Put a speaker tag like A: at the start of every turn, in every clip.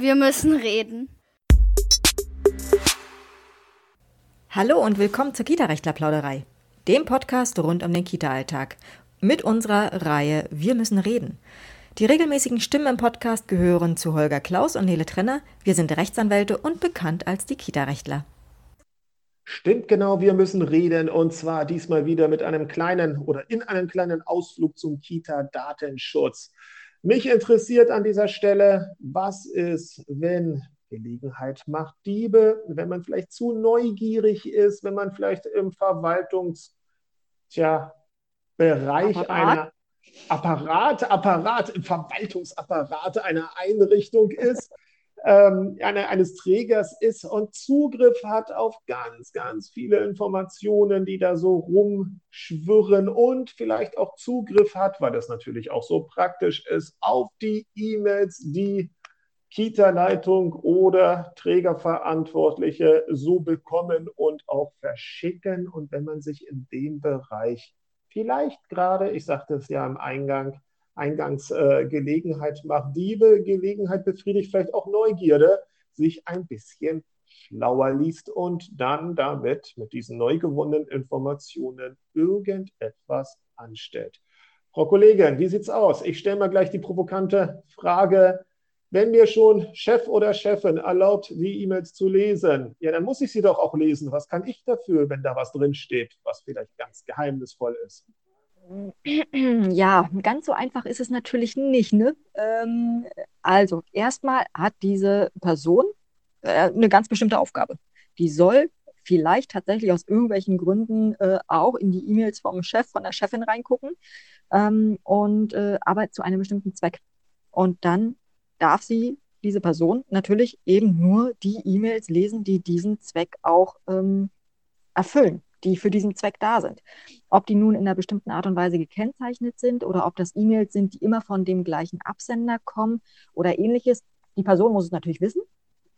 A: Wir müssen reden.
B: Hallo und willkommen zur Kita-Rechtler-Plauderei, dem Podcast rund um den Kita-Alltag. Mit unserer Reihe Wir müssen reden. Die regelmäßigen Stimmen im Podcast gehören zu Holger Klaus und Nele Trenner. Wir sind Rechtsanwälte und bekannt als die Kita-Rechtler.
C: Stimmt genau, wir müssen reden und zwar diesmal wieder mit einem kleinen oder in einem kleinen Ausflug zum Kita-Datenschutz. Mich interessiert an dieser Stelle, was ist, wenn Gelegenheit macht Diebe, wenn man vielleicht zu neugierig ist, wenn man vielleicht im Verwaltungsbereich einer Apparat, Apparat, im Verwaltungsapparat einer Einrichtung ist ähm, eine, eines Trägers ist und Zugriff hat auf ganz, ganz viele Informationen, die da so rumschwirren und vielleicht auch Zugriff hat, weil das natürlich auch so praktisch ist, auf die E-Mails, die Kita-Leitung oder Trägerverantwortliche so bekommen und auch verschicken. Und wenn man sich in dem Bereich vielleicht gerade, ich sagte es ja im Eingang, Eingangsgelegenheit äh, macht Diebe, Gelegenheit befriedigt vielleicht auch Neugierde, sich ein bisschen schlauer liest und dann damit mit diesen neu gewonnenen Informationen irgendetwas anstellt. Frau Kollegin, wie sieht's aus? Ich stelle mal gleich die provokante Frage. Wenn mir schon Chef oder Chefin erlaubt, die E-Mails zu lesen, ja, dann muss ich sie doch auch lesen. Was kann ich dafür, wenn da was drinsteht, was vielleicht ganz geheimnisvoll ist?
B: Ja, ganz so einfach ist es natürlich nicht. Ne? Ähm, also, erstmal hat diese Person äh, eine ganz bestimmte Aufgabe. Die soll vielleicht tatsächlich aus irgendwelchen Gründen äh, auch in die E-Mails vom Chef, von der Chefin reingucken, ähm, und äh, aber zu einem bestimmten Zweck. Und dann darf sie, diese Person, natürlich eben nur die E-Mails lesen, die diesen Zweck auch ähm, erfüllen die für diesen Zweck da sind. Ob die nun in einer bestimmten Art und Weise gekennzeichnet sind oder ob das E-Mails sind, die immer von dem gleichen Absender kommen oder ähnliches. Die Person muss es natürlich wissen,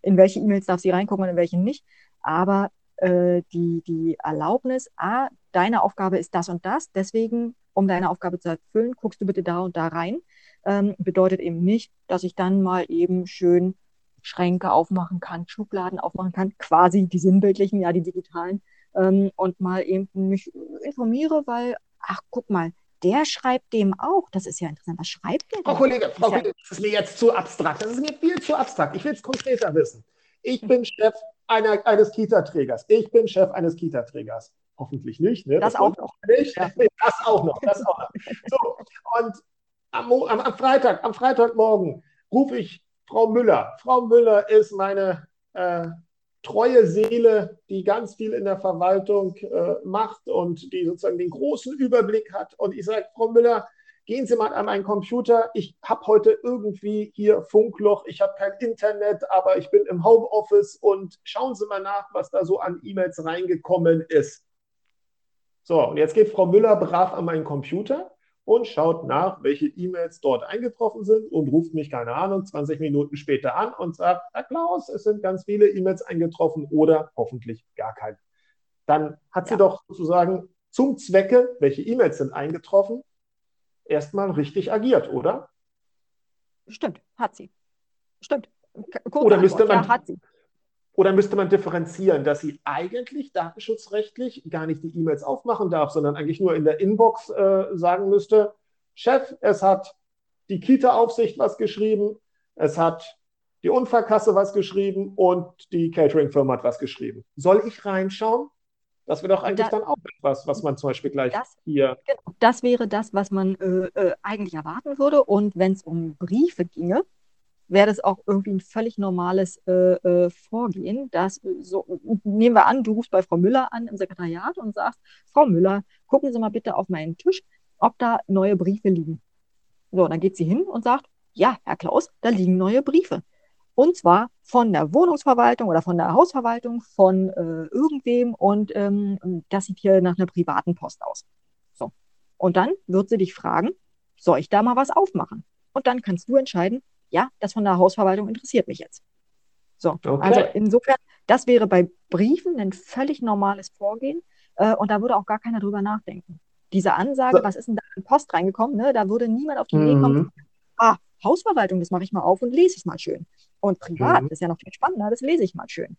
B: in welche E-Mails darf sie reingucken und in welche nicht. Aber äh, die, die Erlaubnis, a, deine Aufgabe ist das und das, deswegen, um deine Aufgabe zu erfüllen, guckst du bitte da und da rein, ähm, bedeutet eben nicht, dass ich dann mal eben schön Schränke aufmachen kann, Schubladen aufmachen kann, quasi die sinnbildlichen, ja, die digitalen, ähm, und mal eben mich informiere, weil, ach, guck mal, der schreibt dem auch. Das ist ja interessant. Was schreibt der
C: Frau Kollege, Frau Kollege, ja das ist mir jetzt zu abstrakt. Das ist mir viel zu abstrakt. Ich will es konkreter wissen. Ich bin Chef einer, eines Kita-Trägers. Ich bin Chef eines Kita-Trägers. Hoffentlich nicht. Ne?
B: Das, das auch noch.
C: Nicht. Ja. Das auch noch. Das auch noch. So, und am, am, am, Freitag, am Freitagmorgen rufe ich Frau Müller. Frau Müller ist meine äh, treue Seele, die ganz viel in der Verwaltung äh, macht und die sozusagen den großen Überblick hat. Und ich sage, Frau Müller, gehen Sie mal an meinen Computer. Ich habe heute irgendwie hier Funkloch, ich habe kein Internet, aber ich bin im Homeoffice und schauen Sie mal nach, was da so an E-Mails reingekommen ist. So, und jetzt geht Frau Müller brav an meinen Computer und schaut nach, welche E-Mails dort eingetroffen sind und ruft mich, keine Ahnung, 20 Minuten später an und sagt, Herr Klaus, es sind ganz viele E-Mails eingetroffen oder hoffentlich gar keine. Dann hat sie ja. doch sozusagen zum Zwecke, welche E-Mails sind eingetroffen, erstmal richtig agiert, oder?
B: Stimmt, hat sie. Stimmt.
C: Kurze oder müsste man, ja, hat sie. Oder müsste man differenzieren, dass sie eigentlich datenschutzrechtlich gar nicht die E-Mails aufmachen darf, sondern eigentlich nur in der Inbox äh, sagen müsste, Chef, es hat die Kita-Aufsicht was geschrieben, es hat die Unfallkasse was geschrieben und die Catering-Firma hat was geschrieben. Soll ich reinschauen? Das wäre doch eigentlich das, dann auch etwas, was man zum Beispiel gleich das, hier.
B: Genau, das wäre das, was man äh, äh, eigentlich erwarten würde. Und wenn es um Briefe ginge, wäre das auch irgendwie ein völlig normales äh, äh, Vorgehen. Dass, so, nehmen wir an, du rufst bei Frau Müller an im Sekretariat und sagst, Frau Müller, gucken Sie mal bitte auf meinen Tisch, ob da neue Briefe liegen. So, dann geht sie hin und sagt, ja, Herr Klaus, da liegen neue Briefe. Und zwar von der Wohnungsverwaltung oder von der Hausverwaltung, von äh, irgendwem und ähm, das sieht hier nach einer privaten Post aus. So. Und dann wird sie dich fragen, soll ich da mal was aufmachen? Und dann kannst du entscheiden, ja, das von der Hausverwaltung interessiert mich jetzt. So, okay. also insofern, das wäre bei Briefen ein völlig normales Vorgehen äh, und da würde auch gar keiner drüber nachdenken. Diese Ansage, so. was ist denn da in Post reingekommen, ne, da würde niemand auf die Idee kommen, mhm. ah, Hausverwaltung, das mache ich mal auf und lese ich mal schön. Und privat,
C: Mhm.
B: das ist ja noch viel spannender, das lese ich mal schön.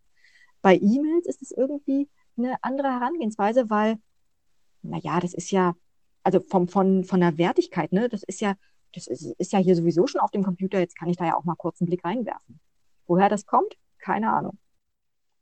B: Bei E-Mails ist es irgendwie eine andere Herangehensweise, weil, naja, das ist ja, also vom, von, von der Wertigkeit, ne, das ist ja, das ist, ist ja hier sowieso schon auf dem Computer, jetzt kann ich da ja auch mal kurz einen Blick reinwerfen. Woher das kommt? Keine Ahnung.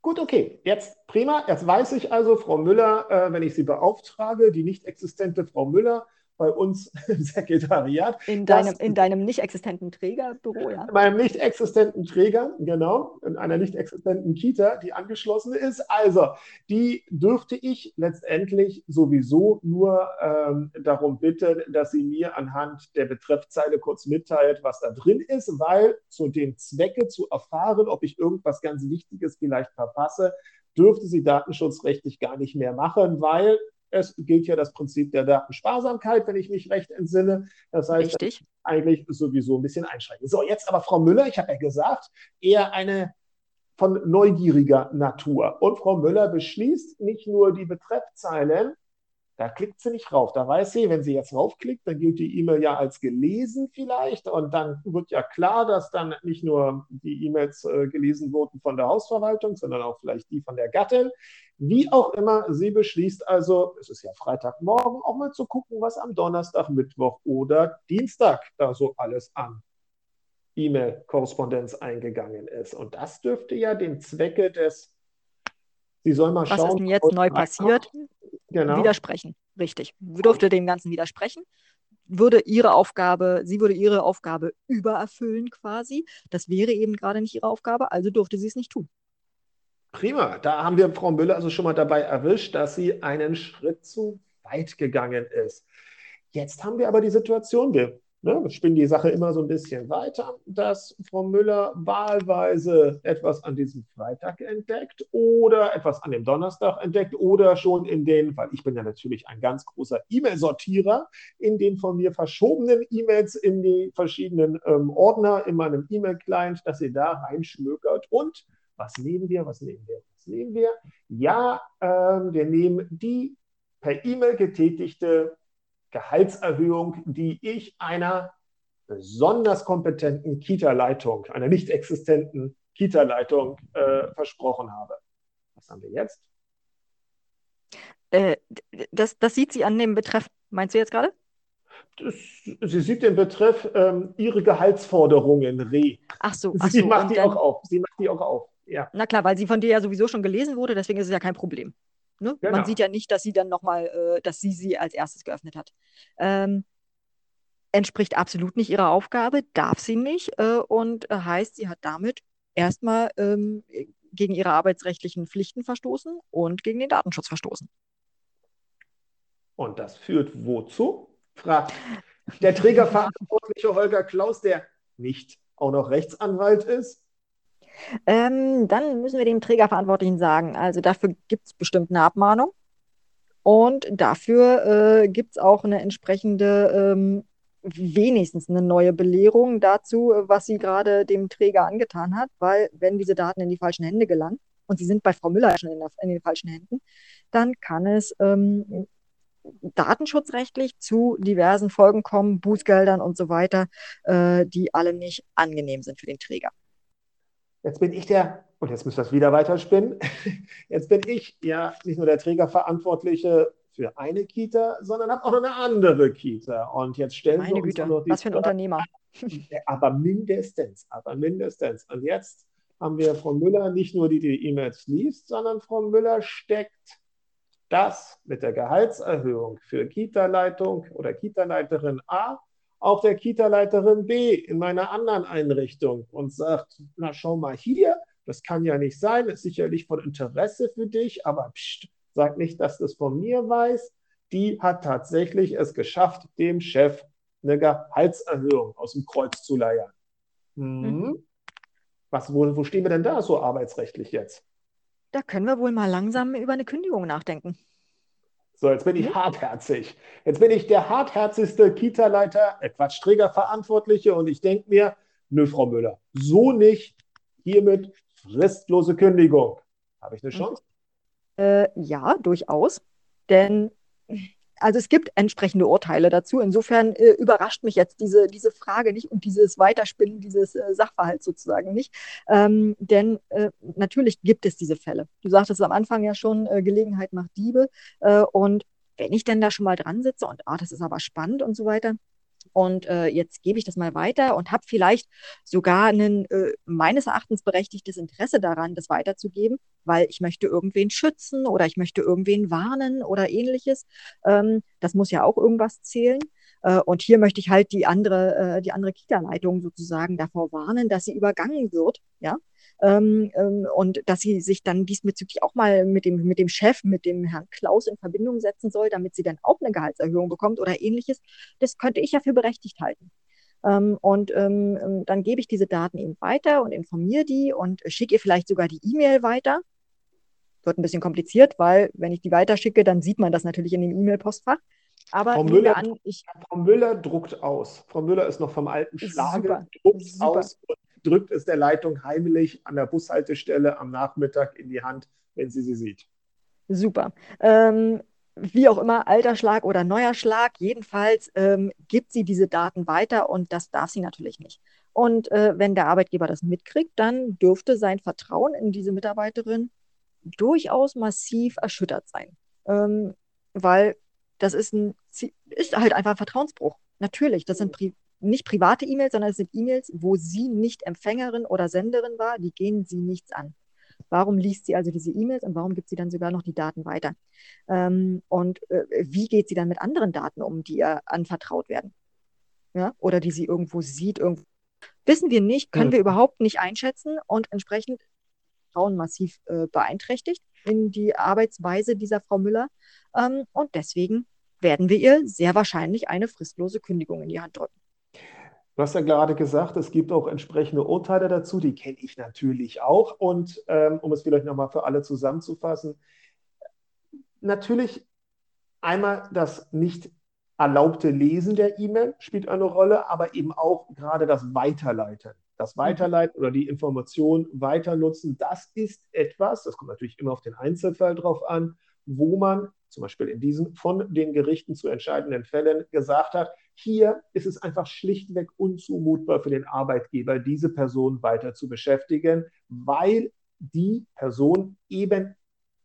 C: Gut, okay. Jetzt prima. Jetzt weiß ich also, Frau Müller, äh, wenn ich Sie beauftrage, die nicht existente Frau Müller bei uns im Sekretariat,
B: In deinem, in deinem nicht existenten Trägerbüro, ja.
C: in meinem nicht existenten Träger, genau, in einer nicht existenten Kita, die angeschlossen ist. Also, die dürfte ich letztendlich sowieso nur ähm, darum bitten, dass sie mir anhand der Betreffzeile kurz mitteilt, was da drin ist, weil zu dem Zwecke zu erfahren, ob ich irgendwas ganz Wichtiges vielleicht verpasse, dürfte sie datenschutzrechtlich gar nicht mehr machen, weil es gilt ja das Prinzip der Datensparsamkeit, wenn ich mich recht entsinne. Das heißt,
B: Richtig.
C: eigentlich sowieso ein bisschen einschränken. So, jetzt aber Frau Müller, ich habe ja gesagt, eher eine von neugieriger Natur. Und Frau Müller beschließt nicht nur die Betreffzeilen, da klickt sie nicht rauf. Da weiß sie, wenn sie jetzt raufklickt, dann gilt die E-Mail ja als gelesen vielleicht. Und dann wird ja klar, dass dann nicht nur die E-Mails äh, gelesen wurden von der Hausverwaltung, sondern auch vielleicht die von der Gattin. Wie auch immer, sie beschließt also, es ist ja Freitagmorgen, auch mal zu gucken, was am Donnerstag, Mittwoch oder Dienstag da so alles an E-Mail-Korrespondenz eingegangen ist. Und das dürfte ja dem Zwecke des, sie soll mal
B: Was
C: schauen.
B: ist denn jetzt neu passiert?
C: Genau.
B: Widersprechen. Richtig. Dürfte dem Ganzen widersprechen. Würde ihre Aufgabe, sie würde ihre Aufgabe übererfüllen quasi. Das wäre eben gerade nicht ihre Aufgabe, also durfte sie es nicht tun.
C: Prima, da haben wir Frau Müller also schon mal dabei erwischt, dass sie einen Schritt zu weit gegangen ist. Jetzt haben wir aber die Situation, wir ne, spinnen die Sache immer so ein bisschen weiter, dass Frau Müller wahlweise etwas an diesem Freitag entdeckt oder etwas an dem Donnerstag entdeckt oder schon in den, weil ich bin ja natürlich ein ganz großer E-Mail-Sortierer, in den von mir verschobenen E-Mails in die verschiedenen ähm, Ordner in meinem E-Mail-Client, dass sie da reinschmökert und was nehmen wir? Was nehmen wir? Was nehmen wir? Ja, ähm, wir nehmen die per E-Mail getätigte Gehaltserhöhung, die ich einer besonders kompetenten Kita-Leitung, einer nicht existenten Kita-Leitung äh, versprochen habe. Was haben wir jetzt?
B: Äh, das, das sieht sie an dem Betreff, meinst du jetzt gerade?
C: Das, sie sieht den Betreff ähm, ihre Gehaltsforderungen re.
B: Ach so, ach
C: Sie
B: so.
C: macht
B: und
C: die
B: dann-
C: auch auf. Sie macht die auch auf. Ja.
B: Na klar, weil sie von dir ja sowieso schon gelesen wurde, deswegen ist es ja kein Problem. Ne?
C: Genau.
B: Man sieht ja nicht, dass sie dann nochmal, äh, dass sie sie als erstes geöffnet hat. Ähm, entspricht absolut nicht ihrer Aufgabe, darf sie nicht äh, und äh, heißt, sie hat damit erstmal ähm, gegen ihre arbeitsrechtlichen Pflichten verstoßen und gegen den Datenschutz verstoßen.
C: Und das führt wozu? Fragt der Trägerverantwortliche Holger Klaus, der nicht auch noch Rechtsanwalt ist.
B: Ähm, dann müssen wir dem Trägerverantwortlichen sagen, also dafür gibt es bestimmt eine Abmahnung und dafür äh, gibt es auch eine entsprechende, ähm, wenigstens eine neue Belehrung dazu, was sie gerade dem Träger angetan hat, weil wenn diese Daten in die falschen Hände gelangen, und sie sind bei Frau Müller schon in, der, in den falschen Händen, dann kann es ähm, datenschutzrechtlich zu diversen Folgen kommen, Bußgeldern und so weiter, äh, die alle nicht angenehm sind für den Träger.
C: Jetzt bin ich der, und jetzt müssen wir es wieder weiterspinnen. Jetzt bin ich ja nicht nur der Trägerverantwortliche für eine Kita, sondern habe auch noch eine andere Kita. Und jetzt stellen wir
B: Meine
C: uns
B: Güte,
C: noch die
B: was für ein Unternehmer.
C: aber mindestens, aber mindestens. Und jetzt haben wir Frau Müller nicht nur die, die E-Mails liest, sondern Frau Müller steckt das mit der Gehaltserhöhung für Kita-Leitung oder Kita-Leiterin A auch der Kita-Leiterin B in meiner anderen Einrichtung und sagt, na schau mal hier, das kann ja nicht sein, ist sicherlich von Interesse für dich, aber pst, sag nicht, dass das von mir weiß. Die hat tatsächlich es geschafft, dem Chef eine Gehaltserhöhung aus dem Kreuz zu leiern. Hm. Was, wo, wo stehen wir denn da so arbeitsrechtlich jetzt?
B: Da können wir wohl mal langsam über eine Kündigung nachdenken.
C: So, jetzt bin ich hartherzig. Jetzt bin ich der hartherzigste Kita-Leiter, äh Quatsch, Trägerverantwortliche und ich denke mir, nö, Frau Müller, so nicht. Hiermit fristlose Kündigung. Habe ich eine Chance?
B: Äh, ja, durchaus. Denn also es gibt entsprechende Urteile dazu. Insofern äh, überrascht mich jetzt diese, diese Frage nicht und dieses Weiterspinnen dieses äh, Sachverhalts sozusagen nicht. Ähm, denn äh, natürlich gibt es diese Fälle. Du sagtest am Anfang ja schon, äh, Gelegenheit macht Diebe. Äh, und wenn ich denn da schon mal dran sitze und, ah, das ist aber spannend und so weiter, und äh, jetzt gebe ich das mal weiter und habe vielleicht sogar ein äh, meines Erachtens berechtigtes Interesse daran, das weiterzugeben, weil ich möchte irgendwen schützen oder ich möchte irgendwen warnen oder ähnliches. Ähm, das muss ja auch irgendwas zählen. Äh, und hier möchte ich halt die andere, äh, die andere Kita-Leitung sozusagen davor warnen, dass sie übergangen wird. Ja, ähm, ähm, und dass sie sich dann diesbezüglich auch mal mit dem, mit dem Chef, mit dem Herrn Klaus in Verbindung setzen soll, damit sie dann auch eine Gehaltserhöhung bekommt oder ähnliches. Das könnte ich ja für berechtigt halten. Ähm, und ähm, ähm, dann gebe ich diese Daten eben weiter und informiere die und schicke ihr vielleicht sogar die E-Mail weiter. Wird ein bisschen kompliziert, weil wenn ich die weiterschicke, dann sieht man das natürlich in dem E-Mail-Postfach.
C: Aber Frau Müller, an, ich, Frau Müller druckt aus. Frau Müller ist noch vom alten Schlage, super, druckt super. aus und drückt es der Leitung heimlich an der Bushaltestelle am Nachmittag in die Hand, wenn sie sie sieht.
B: Super. Ähm, wie auch immer, alter Schlag oder neuer Schlag, jedenfalls ähm, gibt sie diese Daten weiter und das darf sie natürlich nicht. Und äh, wenn der Arbeitgeber das mitkriegt, dann dürfte sein Vertrauen in diese Mitarbeiterin durchaus massiv erschüttert sein. Ähm, weil das ist, ein, ist halt einfach ein Vertrauensbruch. Natürlich, das sind Pri nicht private E-Mails, sondern es sind E-Mails, wo sie nicht Empfängerin oder Senderin war, die gehen sie nichts an. Warum liest sie also diese E-Mails und warum gibt sie dann sogar noch die Daten weiter? Ähm, und äh, wie geht sie dann mit anderen Daten um, die ihr anvertraut werden? Ja? Oder die sie irgendwo sieht, irgendwo. Wissen wir nicht, können ja. wir überhaupt nicht einschätzen und entsprechend Frauen massiv äh, beeinträchtigt in die Arbeitsweise dieser Frau Müller. Ähm, und deswegen werden wir ihr sehr wahrscheinlich eine fristlose Kündigung in die Hand drücken.
C: Du hast ja gerade gesagt, es gibt auch entsprechende Urteile dazu, die kenne ich natürlich auch. Und ähm, um es vielleicht nochmal für alle zusammenzufassen, natürlich einmal das nicht erlaubte Lesen der E-Mail spielt eine Rolle, aber eben auch gerade das Weiterleiten. Das Weiterleiten oder die Information weiter nutzen, das ist etwas, das kommt natürlich immer auf den Einzelfall drauf an, wo man zum Beispiel in diesen von den Gerichten zu entscheidenden Fällen gesagt hat, hier ist es einfach schlichtweg unzumutbar für den Arbeitgeber, diese Person weiter zu beschäftigen, weil die Person eben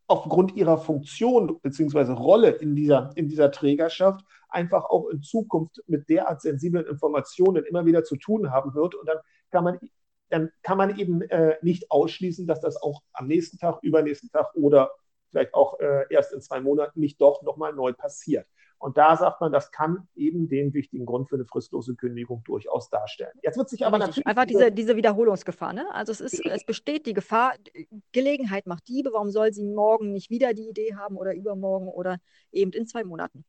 C: aufgrund ihrer Funktion bzw. Rolle in dieser, in dieser Trägerschaft einfach auch in Zukunft mit derart sensiblen Informationen immer wieder zu tun haben wird. Und dann kann man, dann kann man eben äh, nicht ausschließen, dass das auch am nächsten Tag, übernächsten Tag oder vielleicht auch äh, erst in zwei Monaten nicht doch nochmal neu passiert. Und da sagt man, das kann eben den wichtigen Grund für eine fristlose Kündigung durchaus darstellen.
B: Jetzt wird sich aber natürlich. Einfach diese, diese Wiederholungsgefahr. Ne? Also es, ist, es besteht die Gefahr, Gelegenheit macht Diebe. Warum soll sie morgen nicht wieder die Idee haben oder übermorgen oder eben in zwei Monaten?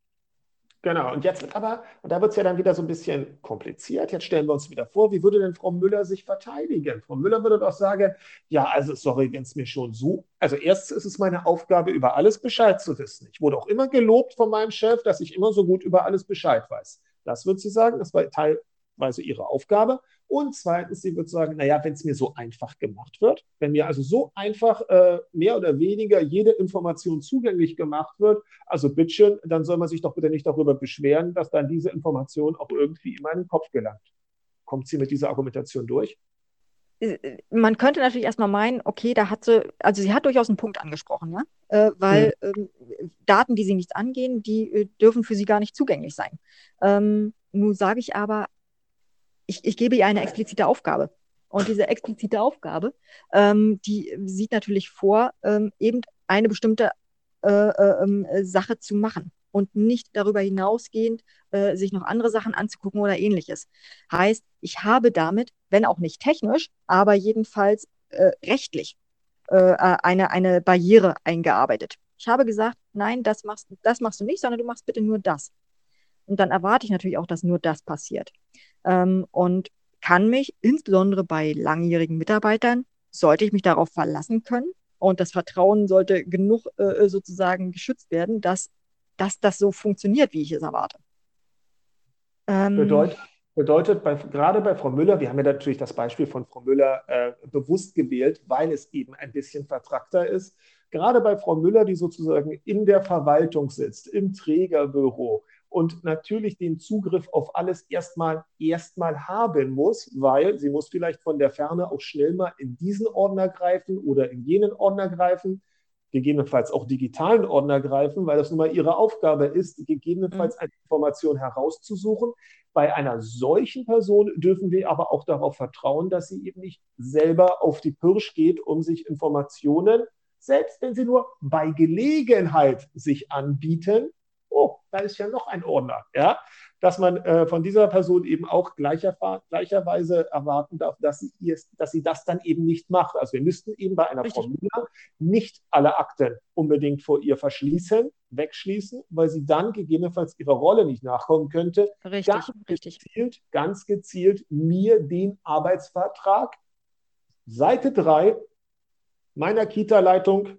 C: Genau, und jetzt aber, und da wird es ja dann wieder so ein bisschen kompliziert. Jetzt stellen wir uns wieder vor, wie würde denn Frau Müller sich verteidigen? Frau Müller würde doch sagen, ja, also sorry, wenn es mir schon so, also erstens ist es meine Aufgabe, über alles Bescheid zu wissen. Ich wurde auch immer gelobt von meinem Chef, dass ich immer so gut über alles Bescheid weiß. Das wird sie sagen, das war teilweise ihre Aufgabe. Und zweitens, sie wird sagen, naja, wenn es mir so einfach gemacht wird, wenn mir also so einfach äh, mehr oder weniger jede Information zugänglich gemacht wird, also bitteschön, dann soll man sich doch bitte nicht darüber beschweren, dass dann diese Information auch irgendwie in meinen Kopf gelangt. Kommt sie mit dieser Argumentation durch?
B: Äh, man könnte natürlich erstmal meinen, okay, da hat sie, also sie hat durchaus einen Punkt angesprochen, ja, äh, weil mhm. ähm, Daten, die sie nichts angehen, die äh, dürfen für sie gar nicht zugänglich sein. Ähm, nun sage ich aber, ich, ich gebe ihr eine explizite Aufgabe. Und diese explizite Aufgabe, ähm, die sieht natürlich vor, ähm, eben eine bestimmte äh, äh, ähm, Sache zu machen und nicht darüber hinausgehend äh, sich noch andere Sachen anzugucken oder ähnliches. Heißt, ich habe damit, wenn auch nicht technisch, aber jedenfalls äh, rechtlich äh, eine, eine Barriere eingearbeitet. Ich habe gesagt, nein, das machst, das machst du nicht, sondern du machst bitte nur das. Und dann erwarte ich natürlich auch, dass nur das passiert. Ähm, und kann mich insbesondere bei langjährigen Mitarbeitern, sollte ich mich darauf verlassen können und das Vertrauen sollte genug äh, sozusagen geschützt werden, dass, dass das so funktioniert, wie ich es erwarte.
C: Ähm, bedeutet, bedeutet bei, gerade bei Frau Müller, wir haben ja natürlich das Beispiel von Frau Müller äh, bewusst gewählt, weil es eben ein bisschen vertrackter ist. gerade bei Frau Müller, die sozusagen in der Verwaltung sitzt, im Trägerbüro und natürlich den Zugriff auf alles erstmal erstmal haben muss, weil sie muss vielleicht von der Ferne auch schnell mal in diesen Ordner greifen oder in jenen Ordner greifen gegebenenfalls auch digitalen Ordner greifen, weil das nun mal ihre Aufgabe ist, gegebenenfalls mhm. eine Information herauszusuchen. Bei einer solchen Person dürfen wir aber auch darauf vertrauen, dass sie eben nicht selber auf die Pirsch geht, um sich Informationen, selbst wenn sie nur bei Gelegenheit sich anbieten, oh, da ist ja noch ein Ordner, ja, dass man äh, von dieser Person eben auch gleicher, gleicherweise erwarten darf, dass sie, ihr, dass sie das dann eben nicht macht. Also wir müssten eben bei einer Richtig. Frau Müller nicht alle Akten unbedingt vor ihr verschließen, wegschließen, weil sie dann gegebenenfalls ihrer Rolle nicht nachkommen könnte.
B: Richtig,
C: ganz
B: richtig.
C: Gezielt, ganz gezielt mir den Arbeitsvertrag Seite 3 meiner Kita-Leitung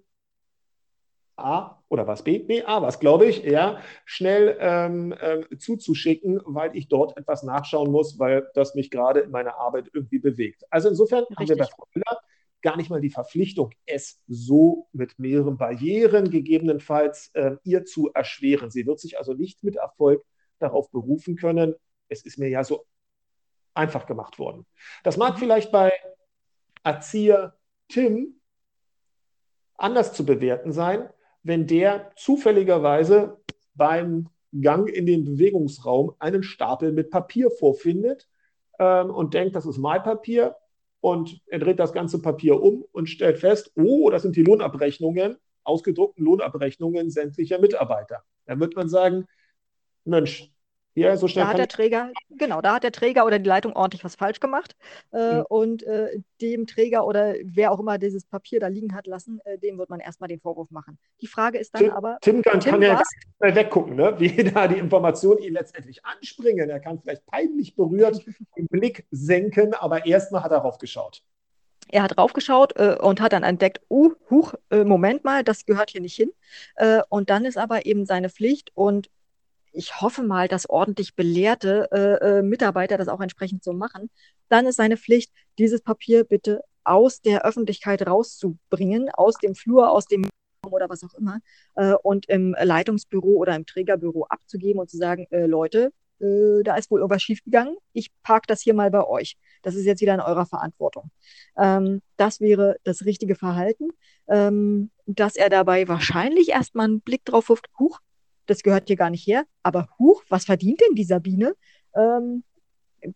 C: A oder was B? B, A, was glaube ich, ja, schnell ähm, ähm, zuzuschicken, weil ich dort etwas nachschauen muss, weil das mich gerade in meiner Arbeit irgendwie bewegt. Also insofern Richtig. haben wir bei Frau Müller gar nicht mal die Verpflichtung, es so mit mehreren Barrieren gegebenenfalls äh, ihr zu erschweren. Sie wird sich also nicht mit Erfolg darauf berufen können. Es ist mir ja so einfach gemacht worden. Das mag vielleicht bei Erzieher Tim anders zu bewerten sein, wenn der zufälligerweise beim Gang in den Bewegungsraum einen Stapel mit Papier vorfindet ähm, und denkt, das ist Malpapier und er dreht das ganze Papier um und stellt fest, oh, das sind die Lohnabrechnungen, ausgedruckten Lohnabrechnungen sämtlicher Mitarbeiter. Dann wird man sagen, Mensch,
B: ja, so schnell da hat der Träger, genau, da hat der Träger oder die Leitung ordentlich was falsch gemacht. Äh, ja. Und äh, dem Träger oder wer auch immer dieses Papier da liegen hat lassen, äh, dem wird man erstmal den Vorwurf machen. Die Frage ist dann
C: Tim,
B: aber.
C: Tim kann, Tim kann ja schnell weggucken, ne? wie da die Informationen ihn letztendlich anspringen. Er kann vielleicht peinlich berührt den Blick senken, aber erstmal hat er raufgeschaut.
B: Er hat raufgeschaut äh, und hat dann entdeckt, uh, huch, äh, Moment mal, das gehört hier nicht hin. Äh, und dann ist aber eben seine Pflicht und ich hoffe mal, dass ordentlich belehrte äh, äh, Mitarbeiter das auch entsprechend so machen, dann ist seine Pflicht, dieses Papier bitte aus der Öffentlichkeit rauszubringen, aus dem Flur, aus dem oder was auch immer, äh, und im Leitungsbüro oder im Trägerbüro abzugeben und zu sagen, äh, Leute, äh, da ist wohl irgendwas schiefgegangen, ich parke das hier mal bei euch. Das ist jetzt wieder in eurer Verantwortung. Ähm, das wäre das richtige Verhalten, ähm, dass er dabei wahrscheinlich erstmal einen Blick drauf wirft, huch, das gehört hier gar nicht her. Aber huch, was verdient denn die Sabine? Ähm,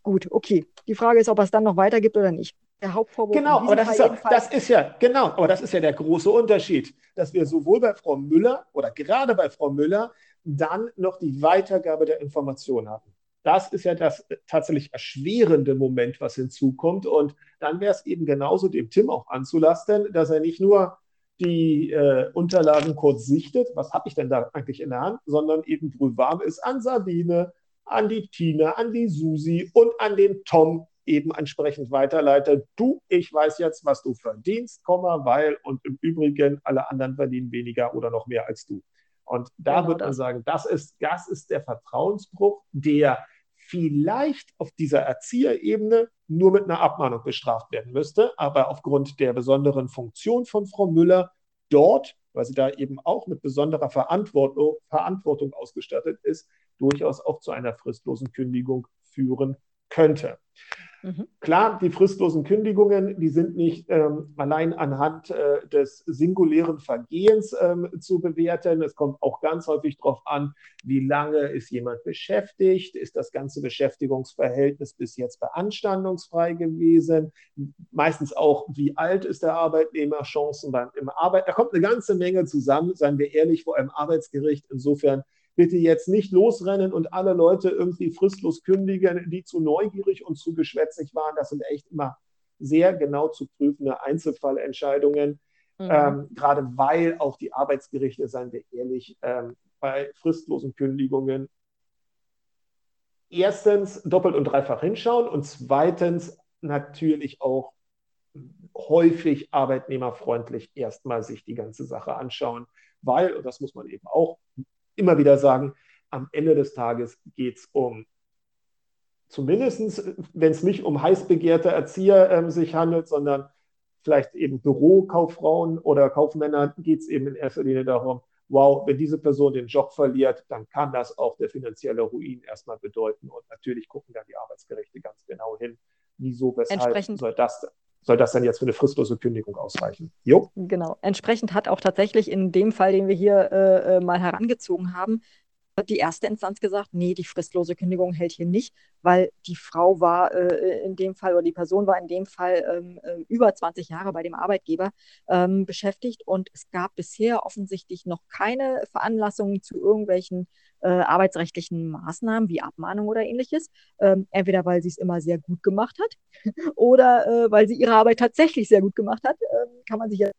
B: gut, okay. Die Frage ist, ob es dann noch weitergibt oder nicht.
C: Der Hauptvorwurf. Genau, aber das ist, ja, das ist, ja, genau, aber das ist ja der große Unterschied, dass wir sowohl bei Frau Müller oder gerade bei Frau Müller dann noch die Weitergabe der Information hatten. Das ist ja das tatsächlich erschwerende Moment, was hinzukommt. Und dann wäre es eben genauso dem Tim auch anzulasten, dass er nicht nur die äh, Unterlagen kurz sichtet, was habe ich denn da eigentlich in der Hand, sondern eben brühwarm ist an Sabine, an die Tina, an die Susi und an den Tom eben entsprechend weiterleitet. Du, ich weiß jetzt, was du verdienst, Komma, weil und im Übrigen alle anderen verdienen weniger oder noch mehr als du. Und da genau wird man sagen, das ist, das ist der Vertrauensbruch, der vielleicht auf dieser Erzieherebene nur mit einer Abmahnung bestraft werden müsste, aber aufgrund der besonderen Funktion von Frau Müller dort, weil sie da eben auch mit besonderer Verantwortung, Verantwortung ausgestattet ist, durchaus auch zu einer fristlosen Kündigung führen könnte. Mhm. Klar, die fristlosen Kündigungen, die sind nicht ähm, allein anhand äh, des singulären Vergehens ähm, zu bewerten. Es kommt auch ganz häufig darauf an, wie lange ist jemand beschäftigt, ist das ganze Beschäftigungsverhältnis bis jetzt beanstandungsfrei gewesen, meistens auch, wie alt ist der Arbeitnehmer, Chancen beim im Arbeit. Da kommt eine ganze Menge zusammen, seien wir ehrlich, vor einem Arbeitsgericht. Insofern bitte jetzt nicht losrennen und alle Leute irgendwie fristlos kündigen, die zu neugierig und zu geschwätzig waren. Das sind echt immer sehr genau zu prüfende Einzelfallentscheidungen, mhm. ähm, gerade weil auch die Arbeitsgerichte, seien wir ehrlich, ähm, bei fristlosen Kündigungen erstens doppelt und dreifach hinschauen und zweitens natürlich auch häufig arbeitnehmerfreundlich erstmal sich die ganze Sache anschauen, weil, und das muss man eben auch immer wieder sagen, am Ende des Tages geht es um, zumindest wenn es nicht um heiß begehrte Erzieher ähm, sich handelt, sondern vielleicht eben Bürokauffrauen oder Kaufmännern geht es eben in erster Linie darum, wow, wenn diese Person den Job verliert, dann kann das auch der finanzielle Ruin erstmal bedeuten. Und natürlich gucken da die Arbeitsgerichte ganz genau hin, wieso, weshalb soll das, soll das dann jetzt für eine fristlose Kündigung ausreichen?
B: Jo. Genau. Entsprechend hat auch tatsächlich in dem Fall, den wir hier äh, äh mal herangezogen haben, die erste Instanz gesagt, nee, die fristlose Kündigung hält hier nicht, weil die Frau war äh, in dem Fall oder die Person war in dem Fall ähm, äh, über 20 Jahre bei dem Arbeitgeber ähm, beschäftigt und es gab bisher offensichtlich noch keine Veranlassungen zu irgendwelchen äh, arbeitsrechtlichen Maßnahmen wie Abmahnung oder ähnliches. Ähm, entweder weil sie es immer sehr gut gemacht hat oder äh, weil sie ihre Arbeit tatsächlich sehr gut gemacht hat, ähm, kann man sich ja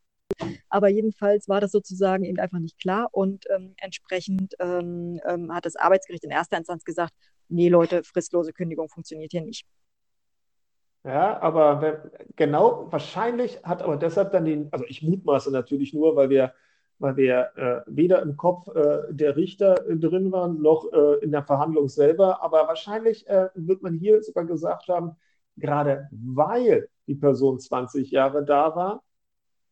B: aber jedenfalls war das sozusagen eben einfach nicht klar und ähm, entsprechend ähm, ähm, hat das Arbeitsgericht in erster Instanz gesagt, nee Leute, fristlose Kündigung funktioniert hier nicht.
C: Ja, aber wenn, genau, wahrscheinlich hat aber deshalb dann den, also ich mutmaße natürlich nur, weil wir, weil wir äh, weder im Kopf äh, der Richter äh, drin waren, noch äh, in der Verhandlung selber, aber wahrscheinlich äh, wird man hier sogar gesagt haben, gerade weil die Person 20 Jahre da war,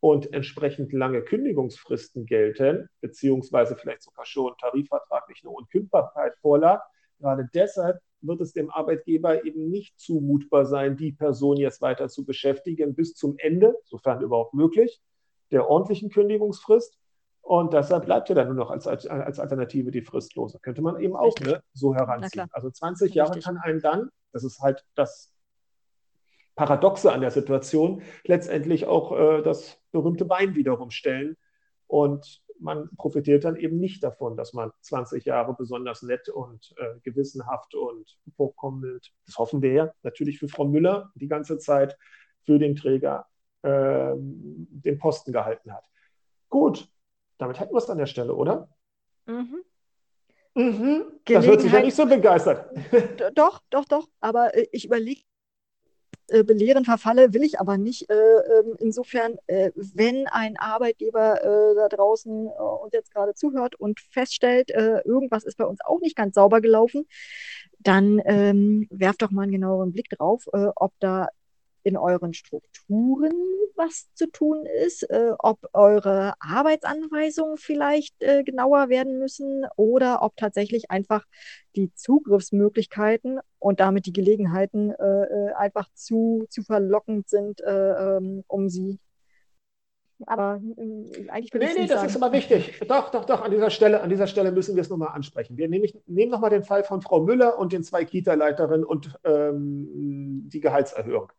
C: und entsprechend lange Kündigungsfristen gelten, beziehungsweise vielleicht sogar schon tarifvertraglich eine Unkündbarkeit vorlag. Gerade deshalb wird es dem Arbeitgeber eben nicht zumutbar sein, die Person jetzt weiter zu beschäftigen bis zum Ende, sofern überhaupt möglich, der ordentlichen Kündigungsfrist. Und deshalb bleibt ja dann nur noch als, als Alternative die Fristlose. Könnte man eben auch ne, so heranziehen. Also 20 Jahre kann einen dann, das ist halt das Paradoxe an der Situation, letztendlich auch äh, das berühmte Bein wiederum stellen. Und man profitiert dann eben nicht davon, dass man 20 Jahre besonders nett und äh, gewissenhaft und vorkommend, das hoffen wir ja, natürlich für Frau Müller die ganze Zeit für den Träger äh, den Posten gehalten hat. Gut, damit hätten wir es an der Stelle, oder? Mhm. Mhm. Das hört sich ja nicht so begeistert.
B: Doch, doch, doch. Aber äh, ich überlege äh, belehren verfalle, will ich aber nicht. Äh, ähm, insofern, äh, wenn ein Arbeitgeber äh, da draußen äh, uns jetzt gerade zuhört und feststellt, äh, irgendwas ist bei uns auch nicht ganz sauber gelaufen, dann ähm, werft doch mal einen genaueren Blick drauf, ob da in euren Strukturen was zu tun ist, äh, ob eure Arbeitsanweisungen vielleicht äh, genauer werden müssen oder ob tatsächlich einfach die Zugriffsmöglichkeiten und damit die Gelegenheiten äh, äh einfach zu, zu verlockend sind, äh, ähm, um sie
C: aber äh, eigentlich bin nee, ich nee, das sagen. ist aber wichtig. Doch, doch, doch, an dieser Stelle, an dieser Stelle müssen wir es nochmal ansprechen. Wir nehmen, nehmen nochmal den Fall von Frau Müller und den zwei Kita-Leiterinnen und ähm, die Gehaltserhöhung.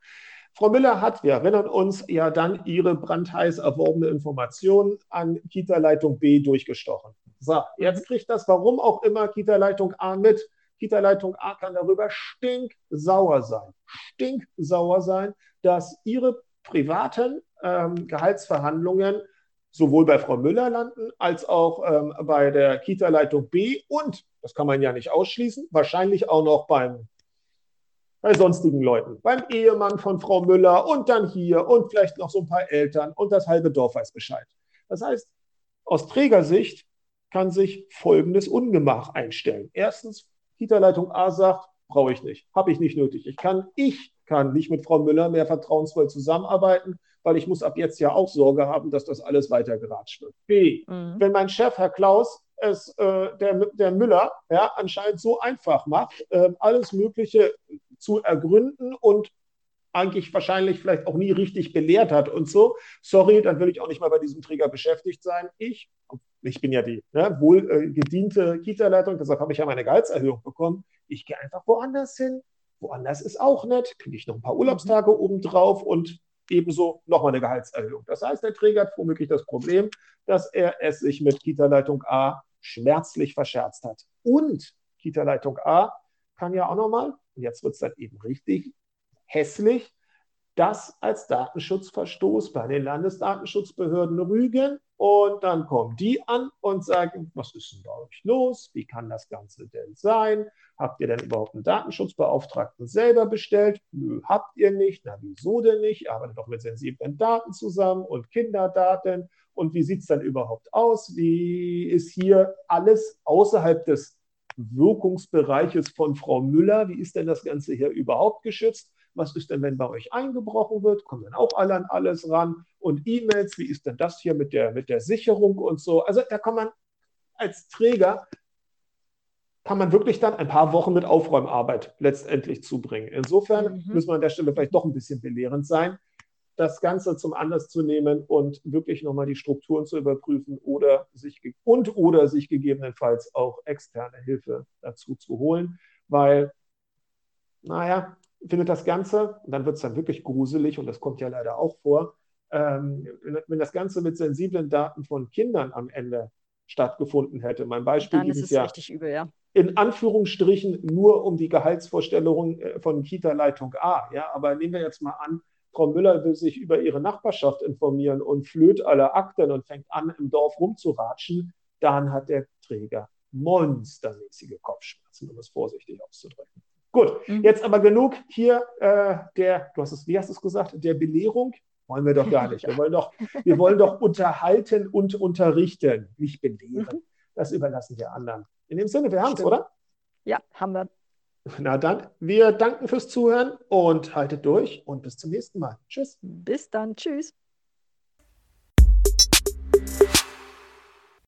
C: Frau Müller hat, wir erinnern uns, ja dann ihre brandheiß erworbene Information an Kita-Leitung B durchgestochen. So, jetzt kriegt das, warum auch immer, Kita-Leitung A mit. Kita-Leitung A kann darüber stinksauer sein. Stinksauer sein, dass ihre privaten ähm, Gehaltsverhandlungen sowohl bei Frau Müller landen als auch ähm, bei der Kita-Leitung B und, das kann man ja nicht ausschließen, wahrscheinlich auch noch beim bei sonstigen Leuten, beim Ehemann von Frau Müller und dann hier und vielleicht noch so ein paar Eltern und das halbe Dorf weiß Bescheid. Das heißt, aus Trägersicht kann sich folgendes Ungemach einstellen. Erstens, Kita-Leitung A sagt, brauche ich nicht, habe ich nicht nötig. Ich kann, ich kann nicht mit Frau Müller mehr vertrauensvoll zusammenarbeiten, weil ich muss ab jetzt ja auch Sorge haben, dass das alles weitergeratscht wird. B, mhm. wenn mein Chef, Herr Klaus, es äh, der, der Müller ja, anscheinend so einfach macht, äh, alles Mögliche zu ergründen und eigentlich wahrscheinlich vielleicht auch nie richtig belehrt hat und so. Sorry, dann will ich auch nicht mal bei diesem Träger beschäftigt sein. Ich, ich bin ja die ne, wohl äh, gediente Kita-Leitung, deshalb habe ich ja meine Gehaltserhöhung bekommen. Ich gehe einfach woanders hin. Woanders ist auch nett, kriege ich noch ein paar Urlaubstage obendrauf und ebenso nochmal eine Gehaltserhöhung. Das heißt, der Träger hat womöglich das Problem, dass er es sich mit Kita-Leitung A schmerzlich verscherzt hat. Und Kita-Leitung A kann ja auch nochmal und jetzt wird es dann eben richtig hässlich, das als Datenschutzverstoß bei den Landesdatenschutzbehörden rügen. Und dann kommen die an und sagen, was ist denn bei euch los? Wie kann das Ganze denn sein? Habt ihr denn überhaupt einen Datenschutzbeauftragten selber bestellt? Nö, habt ihr nicht. Na, wieso denn nicht? Ihr arbeitet doch mit sensiblen Daten zusammen und Kinderdaten. Und wie sieht es dann überhaupt aus? Wie ist hier alles außerhalb des Wirkungsbereiches von Frau Müller. Wie ist denn das Ganze hier überhaupt geschützt? Was ist denn, wenn bei euch eingebrochen wird? Kommen dann auch alle an alles ran? Und E-Mails, wie ist denn das hier mit der, mit der Sicherung und so? Also da kann man als Träger kann man wirklich dann ein paar Wochen mit Aufräumarbeit letztendlich zubringen. Insofern mhm. müssen wir an der Stelle vielleicht doch ein bisschen belehrend sein, das Ganze zum Anlass zu nehmen und wirklich nochmal die Strukturen zu überprüfen oder sich und oder sich gegebenenfalls auch externe Hilfe dazu zu holen, weil, naja, findet das Ganze, und dann wird es dann wirklich gruselig und das kommt ja leider auch vor, ähm, wenn das Ganze mit sensiblen Daten von Kindern am Ende stattgefunden hätte. Mein Beispiel
B: dann ist es ja richtig übel, ja
C: in Anführungsstrichen nur um die Gehaltsvorstellungen äh, von Kita-Leitung A. Ja, aber nehmen wir jetzt mal an, Frau Müller will sich über ihre Nachbarschaft informieren und flöht alle Akten und fängt an, im Dorf rumzuratschen, dann hat der Träger monstermäßige Kopfschmerzen, um es vorsichtig auszudrücken. Gut, mhm. jetzt aber genug hier äh, der, du hast es, wie hast du es gesagt, der Belehrung. Wollen wir doch gar nicht. Wir wollen doch, wir wollen doch unterhalten und unterrichten, nicht belehren. Mhm. Das überlassen wir anderen. In dem Sinne, wir haben es, oder?
B: Ja, haben wir.
C: Na dann, wir danken fürs Zuhören und haltet durch und bis zum nächsten Mal. Tschüss.
B: Bis dann. Tschüss.